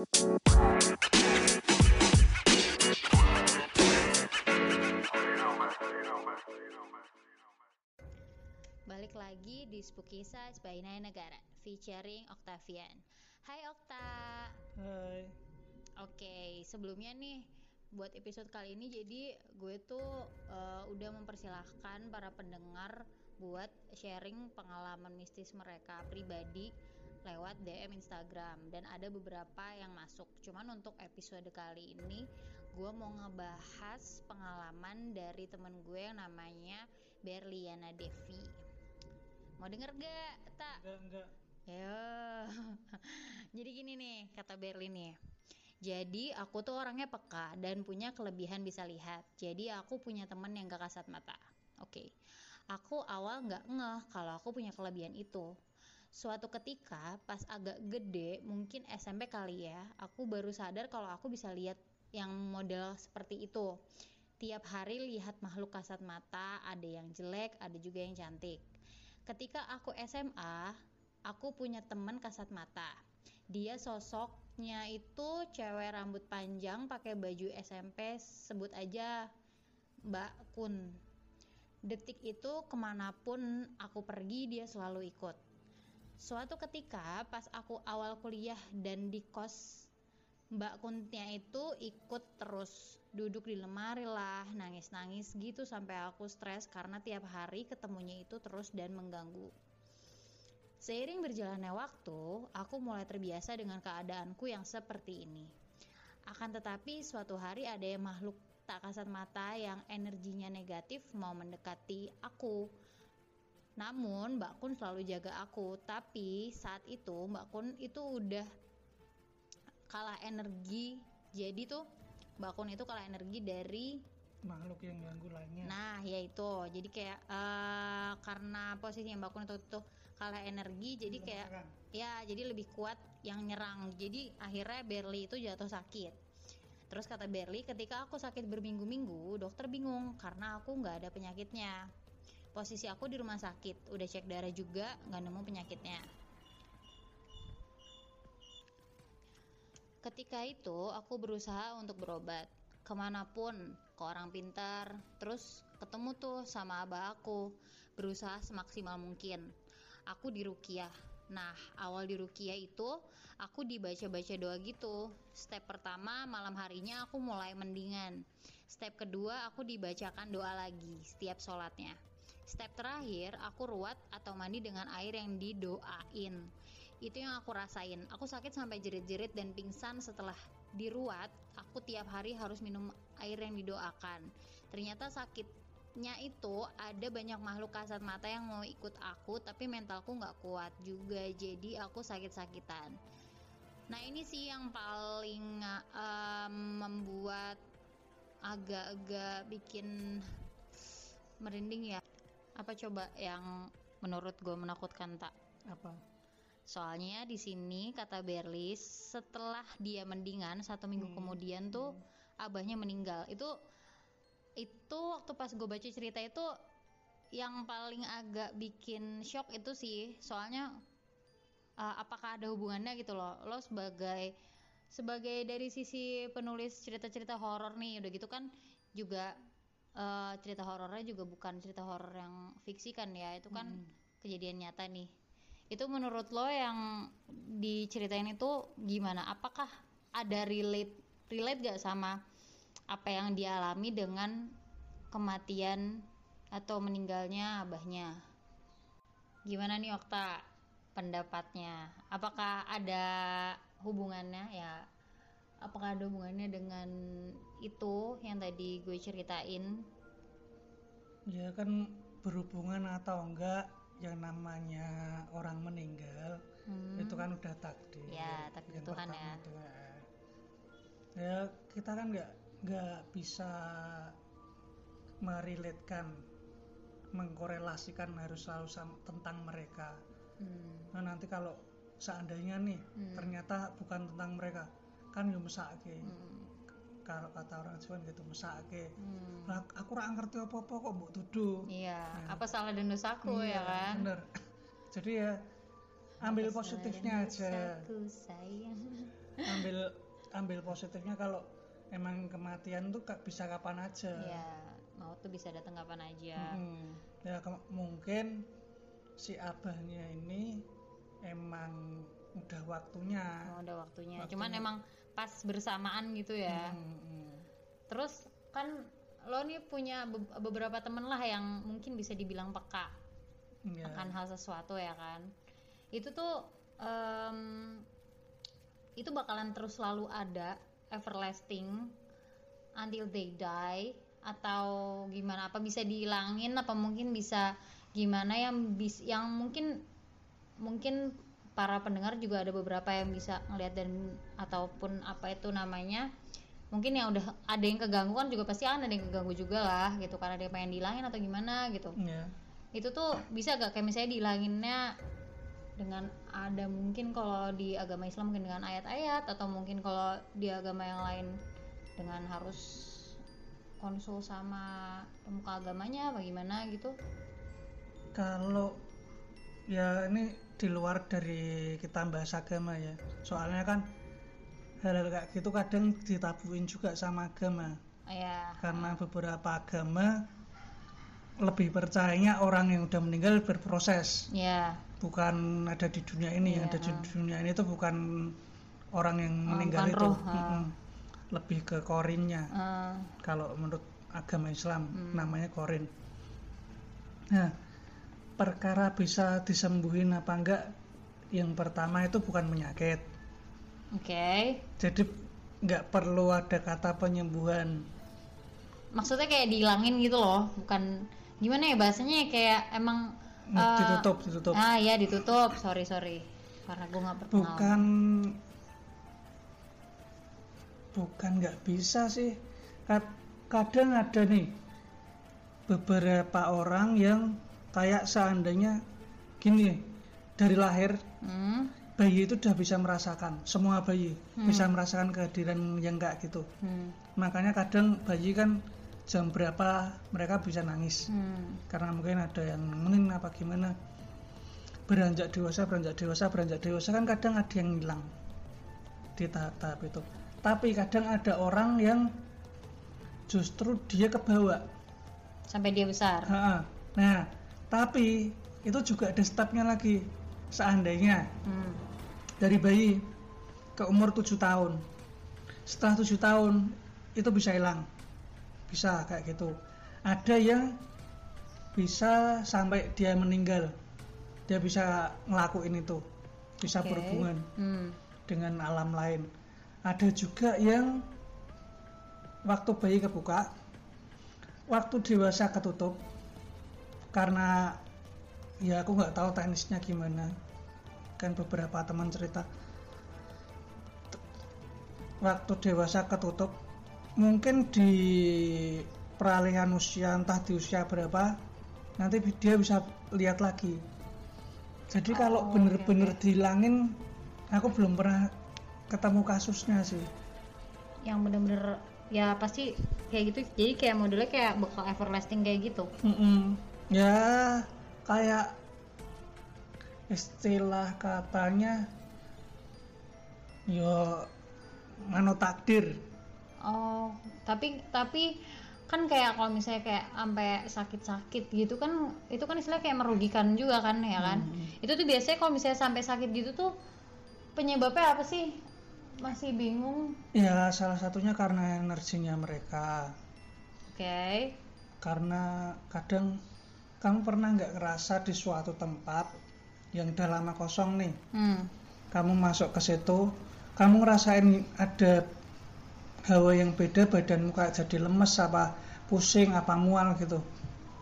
Balik lagi di Spooky Size by Naya Negara featuring Octavian. Hai Okta. Hai. Oke, sebelumnya nih buat episode kali ini jadi gue tuh uh, udah mempersilahkan para pendengar buat sharing pengalaman mistis mereka pribadi lewat DM Instagram dan ada beberapa yang masuk. Cuman untuk episode kali ini gue mau ngebahas pengalaman dari temen gue yang namanya Berliana Devi. Mau denger gak? Tak? Enggak, enggak. Ya. Jadi gini nih kata Berlin nih. Jadi aku tuh orangnya peka dan punya kelebihan bisa lihat. Jadi aku punya temen yang gak kasat mata. Oke. Okay. Aku awal nggak ngeh kalau aku punya kelebihan itu. Suatu ketika pas agak gede, mungkin SMP kali ya, aku baru sadar kalau aku bisa lihat yang model seperti itu. Tiap hari lihat makhluk kasat mata, ada yang jelek, ada juga yang cantik. Ketika aku SMA, aku punya temen kasat mata. Dia sosoknya itu cewek rambut panjang pakai baju SMP, sebut aja Mbak Kun. Detik itu ke mana pun aku pergi dia selalu ikut. Suatu ketika pas aku awal kuliah dan di kos Mbak Kuntia itu ikut terus duduk di lemari lah nangis-nangis gitu sampai aku stres karena tiap hari ketemunya itu terus dan mengganggu. Seiring berjalannya waktu, aku mulai terbiasa dengan keadaanku yang seperti ini. Akan tetapi suatu hari ada yang makhluk tak kasat mata yang energinya negatif mau mendekati aku. Namun Mbak Kun selalu jaga aku, tapi saat itu Mbak Kun itu udah kalah energi. Jadi tuh Mbak Kun itu kalah energi dari makhluk yang ganggu lainnya. Nah, ya itu. Jadi kayak uh, karena posisinya Mbak Kun itu tuh kalah energi, jadi kayak ya jadi lebih kuat yang nyerang. Jadi akhirnya Berli itu jatuh sakit. Terus kata Berli, ketika aku sakit berminggu-minggu, dokter bingung karena aku nggak ada penyakitnya. Posisi aku di rumah sakit, udah cek darah juga, nggak nemu penyakitnya. Ketika itu, aku berusaha untuk berobat ke mana pun, ke orang pintar, terus ketemu tuh sama abah aku, berusaha semaksimal mungkin. Aku di Rukiah, Nah, awal di Rukia itu aku dibaca-baca doa gitu. Step pertama malam harinya aku mulai mendingan. Step kedua aku dibacakan doa lagi setiap sholatnya. Step terakhir aku ruat atau mandi dengan air yang didoain. Itu yang aku rasain. Aku sakit sampai jerit-jerit dan pingsan setelah diruat. Aku tiap hari harus minum air yang didoakan. Ternyata sakit nya itu ada banyak makhluk kasat mata yang mau ikut aku tapi mentalku nggak kuat juga jadi aku sakit-sakitan nah ini sih yang paling um, membuat agak-agak bikin merinding ya apa coba yang menurut gue menakutkan tak apa soalnya di sini kata Berlis setelah dia mendingan satu minggu hmm. kemudian tuh hmm. abahnya meninggal itu itu waktu pas gue baca cerita itu yang paling agak bikin shock itu sih soalnya uh, apakah ada hubungannya gitu loh lo sebagai sebagai dari sisi penulis cerita-cerita horor nih udah gitu kan juga uh, cerita horornya juga bukan cerita horor yang fiksi kan ya itu kan hmm. kejadian nyata nih itu menurut lo yang diceritain itu gimana apakah ada relate relate gak sama apa yang dialami dengan kematian atau meninggalnya abahnya. Gimana nih Okta pendapatnya? Apakah ada hubungannya ya? Apakah ada hubungannya dengan itu yang tadi gue ceritain? Ya kan berhubungan atau enggak yang namanya orang meninggal hmm. itu kan udah takdir. Ya takdir Tuhan ya. Ya kita kan nggak nggak bisa meriletkan mengkorelasikan harus selalu tentang mereka hmm. nah nanti kalau seandainya nih hmm. ternyata bukan tentang mereka kan yo mesake. Hmm. kalau kata orang Jawa gitu mesake. Hmm. nah, aku ora ngerti apa-apa kok mbok tuduh. Iya nah, apa salah dan dosaku ya iya, ya kan? bener. Jadi ya ambil apa positifnya aja. sayang. Ambil ambil positifnya kalau emang kematian tuh bisa kapan aja. Ya mau tuh bisa datang kapan aja. Hmm, ya mungkin si abahnya ini emang udah waktunya. Oh, udah waktunya. waktunya. Cuman emang pas bersamaan gitu ya hmm, hmm. terus kan lo nih punya beberapa temen lah yang mungkin bisa dibilang peka yeah. akan hal sesuatu ya kan itu tuh um, itu bakalan terus selalu ada everlasting until they die atau gimana apa bisa dihilangin apa mungkin bisa gimana yang bis yang mungkin mungkin para pendengar juga ada beberapa yang bisa ngelihat dan ataupun apa itu namanya mungkin yang udah ada yang keganggu kan juga pasti kan ada yang keganggu juga lah gitu karena dia pengen dihilangin atau gimana gitu. Yeah. itu tuh bisa gak kayak misalnya dihilanginnya dengan ada mungkin kalau di agama Islam mungkin dengan ayat-ayat atau mungkin kalau di agama yang lain dengan harus konsul sama pemuka agamanya bagaimana gitu? Kalau ya ini di luar dari kita bahas agama ya soalnya kan hal-hal kayak gitu kadang ditabuin juga sama agama ya. karena beberapa agama lebih percayanya orang yang udah meninggal berproses ya. bukan ada di dunia ini ya. yang ada di dunia ini tuh bukan orang yang oh, meninggal itu roh, uh. lebih ke korinnya uh. kalau menurut agama Islam hmm. namanya korin nah perkara bisa disembuhin apa enggak yang pertama itu bukan penyakit Oke. Okay. Jadi nggak perlu ada kata penyembuhan. Maksudnya kayak dihilangin gitu loh, bukan gimana ya bahasanya ya kayak emang uh, ditutup, ditutup. Ah ya ditutup. Sorry sorry, karena gue nggak pernah. Bukan bukan nggak bisa sih. Kadang ada nih beberapa orang yang kayak seandainya gini dari lahir hmm bayi itu udah bisa merasakan semua bayi hmm. bisa merasakan kehadiran yang enggak gitu hmm. makanya kadang bayi kan jam berapa mereka bisa nangis hmm. karena mungkin ada yang nemenin apa gimana beranjak dewasa beranjak dewasa beranjak dewasa kan kadang ada yang hilang di tahap-tahap itu tapi kadang ada orang yang justru dia kebawa sampai dia besar ha -ha. nah tapi itu juga ada stepnya lagi. Seandainya hmm. dari bayi ke umur 7 tahun. Setelah 7 tahun itu bisa hilang. Bisa kayak gitu. Ada yang bisa sampai dia meninggal. Dia bisa ngelakuin itu. Bisa okay. berhubungan hmm. dengan alam lain. Ada juga yang waktu bayi kebuka waktu dewasa ketutup karena ya aku nggak tahu teknisnya gimana. Kan beberapa teman cerita waktu dewasa ketutup mungkin di peralihan usia entah di usia berapa nanti dia bisa lihat lagi. Jadi oh, kalau bener-bener okay, dihilangin aku belum pernah ketemu kasusnya sih. Yang bener-bener ya pasti kayak gitu. Jadi kayak modelnya kayak bakal everlasting kayak gitu. Mm -mm. Ya kayak istilah katanya yo mano takdir. Oh tapi tapi kan kayak kalau misalnya kayak sampai sakit-sakit gitu kan itu kan istilah kayak merugikan juga kan ya kan? Hmm. itu tuh biasanya kalau misalnya sampai sakit gitu tuh penyebabnya apa sih? Masih bingung. Ya salah satunya karena energinya mereka. Oke. Okay. karena kadang kamu pernah nggak ngerasa di suatu tempat yang udah lama kosong nih? Hmm. kamu masuk ke situ kamu ngerasain ada hawa yang beda badanmu kayak jadi lemes apa pusing apa mual gitu?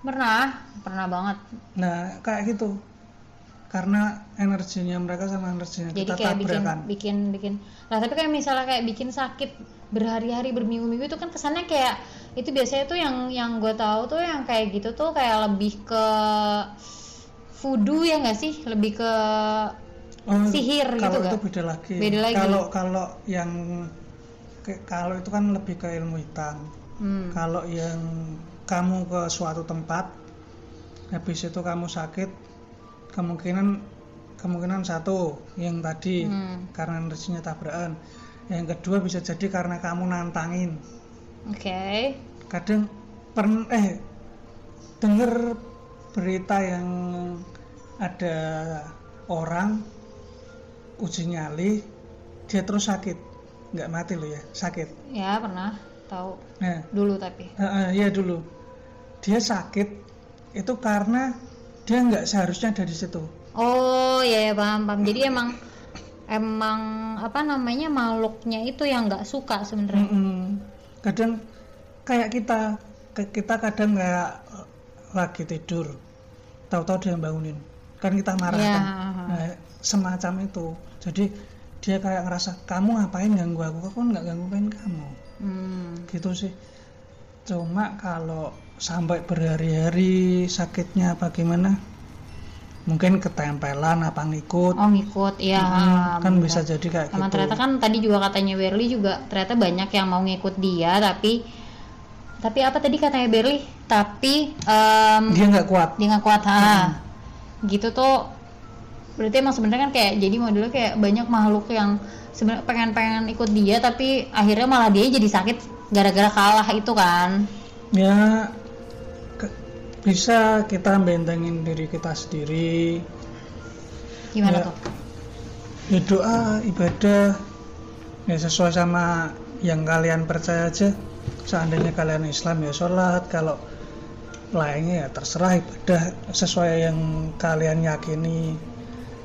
Pernah pernah banget. Nah kayak gitu. Karena energinya mereka sama energinya jadi kita kayak bikin bikin bikin. Nah tapi kayak misalnya kayak bikin sakit berhari-hari berminggu-minggu itu kan kesannya kayak itu biasanya tuh yang yang gue tahu tuh yang kayak gitu tuh kayak lebih ke voodoo ya nggak sih? Lebih ke oh, sihir kalau gitu itu beda lagi. Beda lagi. Kalau kalau yang kalau itu kan lebih ke ilmu hitam. Hmm. kalau yang kamu ke suatu tempat habis itu kamu sakit kemungkinan kemungkinan satu yang tadi hmm. karena energinya tabrakan. Yang kedua bisa jadi karena kamu nantangin oke. Okay. kadang pernah eh denger berita yang ada orang uji nyali dia terus sakit. Nggak mati loh ya sakit. Ya pernah. Tahu. Nah, dulu tapi. Uh, uh, ya dulu. Dia sakit itu karena dia nggak seharusnya dari situ. Oh ya, ya paham paham. Jadi emang emang apa namanya makhluknya itu yang nggak suka sebenarnya. Mm -hmm. Kadang kayak kita kita kadang nggak lagi tidur. Tahu-tahu dia bangunin. Kan kita marah yeah. kan? nah, semacam itu. Jadi dia kayak ngerasa kamu ngapain ganggu aku? Aku nggak gangguin kamu. Hmm. gitu sih. Cuma kalau sampai berhari-hari sakitnya apa gimana mungkin ketempelan apa ngikut. Oh ngikut iya hmm, kan bisa jadi kayak Sama gitu. ternyata kan tadi juga katanya Berli juga ternyata banyak yang mau ngikut dia tapi tapi apa tadi katanya Berli tapi um, dia nggak kuat. Dia nggak kuat ha. Hmm. gitu tuh. Berarti emang sebenarnya kan kayak jadi modelnya kayak banyak makhluk yang sebenarnya pengen-pengen ikut dia tapi akhirnya malah dia jadi sakit gara-gara kalah itu kan. Ya bisa kita bentengin diri kita sendiri. Gimana ya, tuh? Ya doa ibadah. Ya sesuai sama yang kalian percaya aja. Seandainya kalian Islam ya sholat. Kalau lainnya ya terserah ibadah sesuai yang kalian yakini.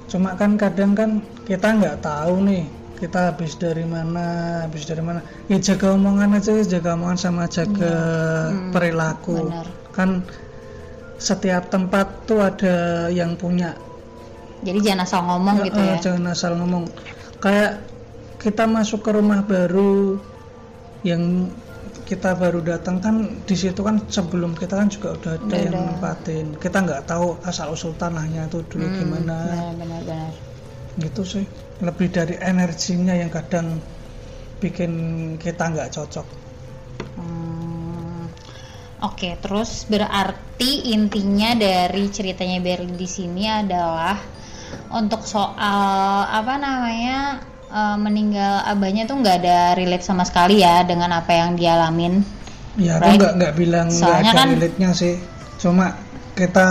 Cuma kan kadang kan kita nggak tahu nih kita habis dari mana habis dari mana. Ya jaga omongan aja jaga omongan sama jaga hmm. perilaku. Benar. kan setiap tempat tuh ada yang punya. Jadi jangan asal ngomong ya, gitu ya? jangan asal ngomong. Kayak kita masuk ke rumah baru yang kita baru datang kan di situ kan sebelum kita kan juga udah ada udah yang nempatin. Kita nggak tahu asal usul tanahnya itu dulu hmm, gimana. benar, benar, gitu sih. Lebih dari energinya yang kadang bikin kita nggak cocok. Hmm, oke okay, terus berarti intinya dari ceritanya Berlin di sini adalah untuk soal apa namanya uh, meninggal abahnya tuh nggak ada relate sama sekali ya dengan apa yang dia alamin. Ya, right? aku nggak nggak bilang nggak ada kan, relate-nya sih. Cuma kita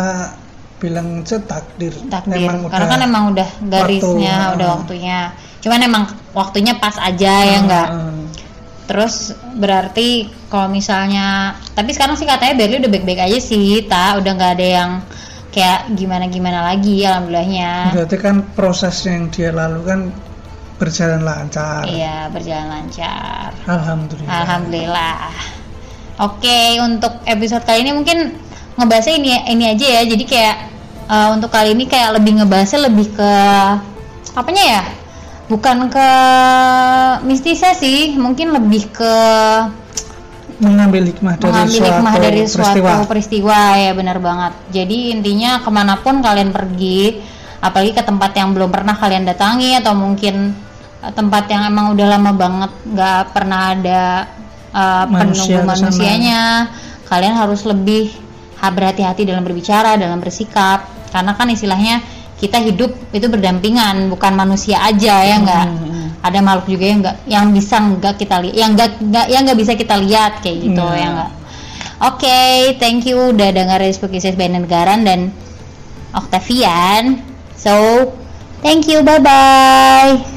bilang itu takdir. Takdir. Emang Karena kan emang udah garisnya, waktu, udah uh, waktunya. Cuman emang waktunya pas aja uh, ya enggak. Uh, Terus berarti kalau misalnya, tapi sekarang sih katanya Berli udah baik-baik aja sih, tak udah nggak ada yang kayak gimana-gimana lagi, alhamdulillahnya. Berarti kan proses yang dia lalu kan berjalan lancar. Iya, berjalan lancar. Alhamdulillah. Alhamdulillah. Oke, untuk episode kali ini mungkin ngebahasnya ini ini aja ya. Jadi kayak uh, untuk kali ini kayak lebih ngebahasnya lebih ke apanya ya? Bukan ke mistisnya sih, mungkin lebih ke mengambil hikmah dari mengambil suatu hikmah dari suatu peristiwa. peristiwa ya benar banget. Jadi intinya ke mana pun kalian pergi, apalagi ke tempat yang belum pernah kalian datangi atau mungkin tempat yang emang udah lama banget nggak pernah ada uh, Manusia penunggu manusianya sana. kalian harus lebih berhati-hati dalam berbicara dalam bersikap karena kan istilahnya kita hidup itu berdampingan bukan manusia aja ya enggak hmm, hmm, hmm. ada makhluk juga yang enggak yang bisa enggak kita lihat yang enggak enggak yang enggak bisa kita lihat kayak gitu hmm. ya enggak oke okay, thank you udah dengar by Negaran dan Octavian so thank you bye bye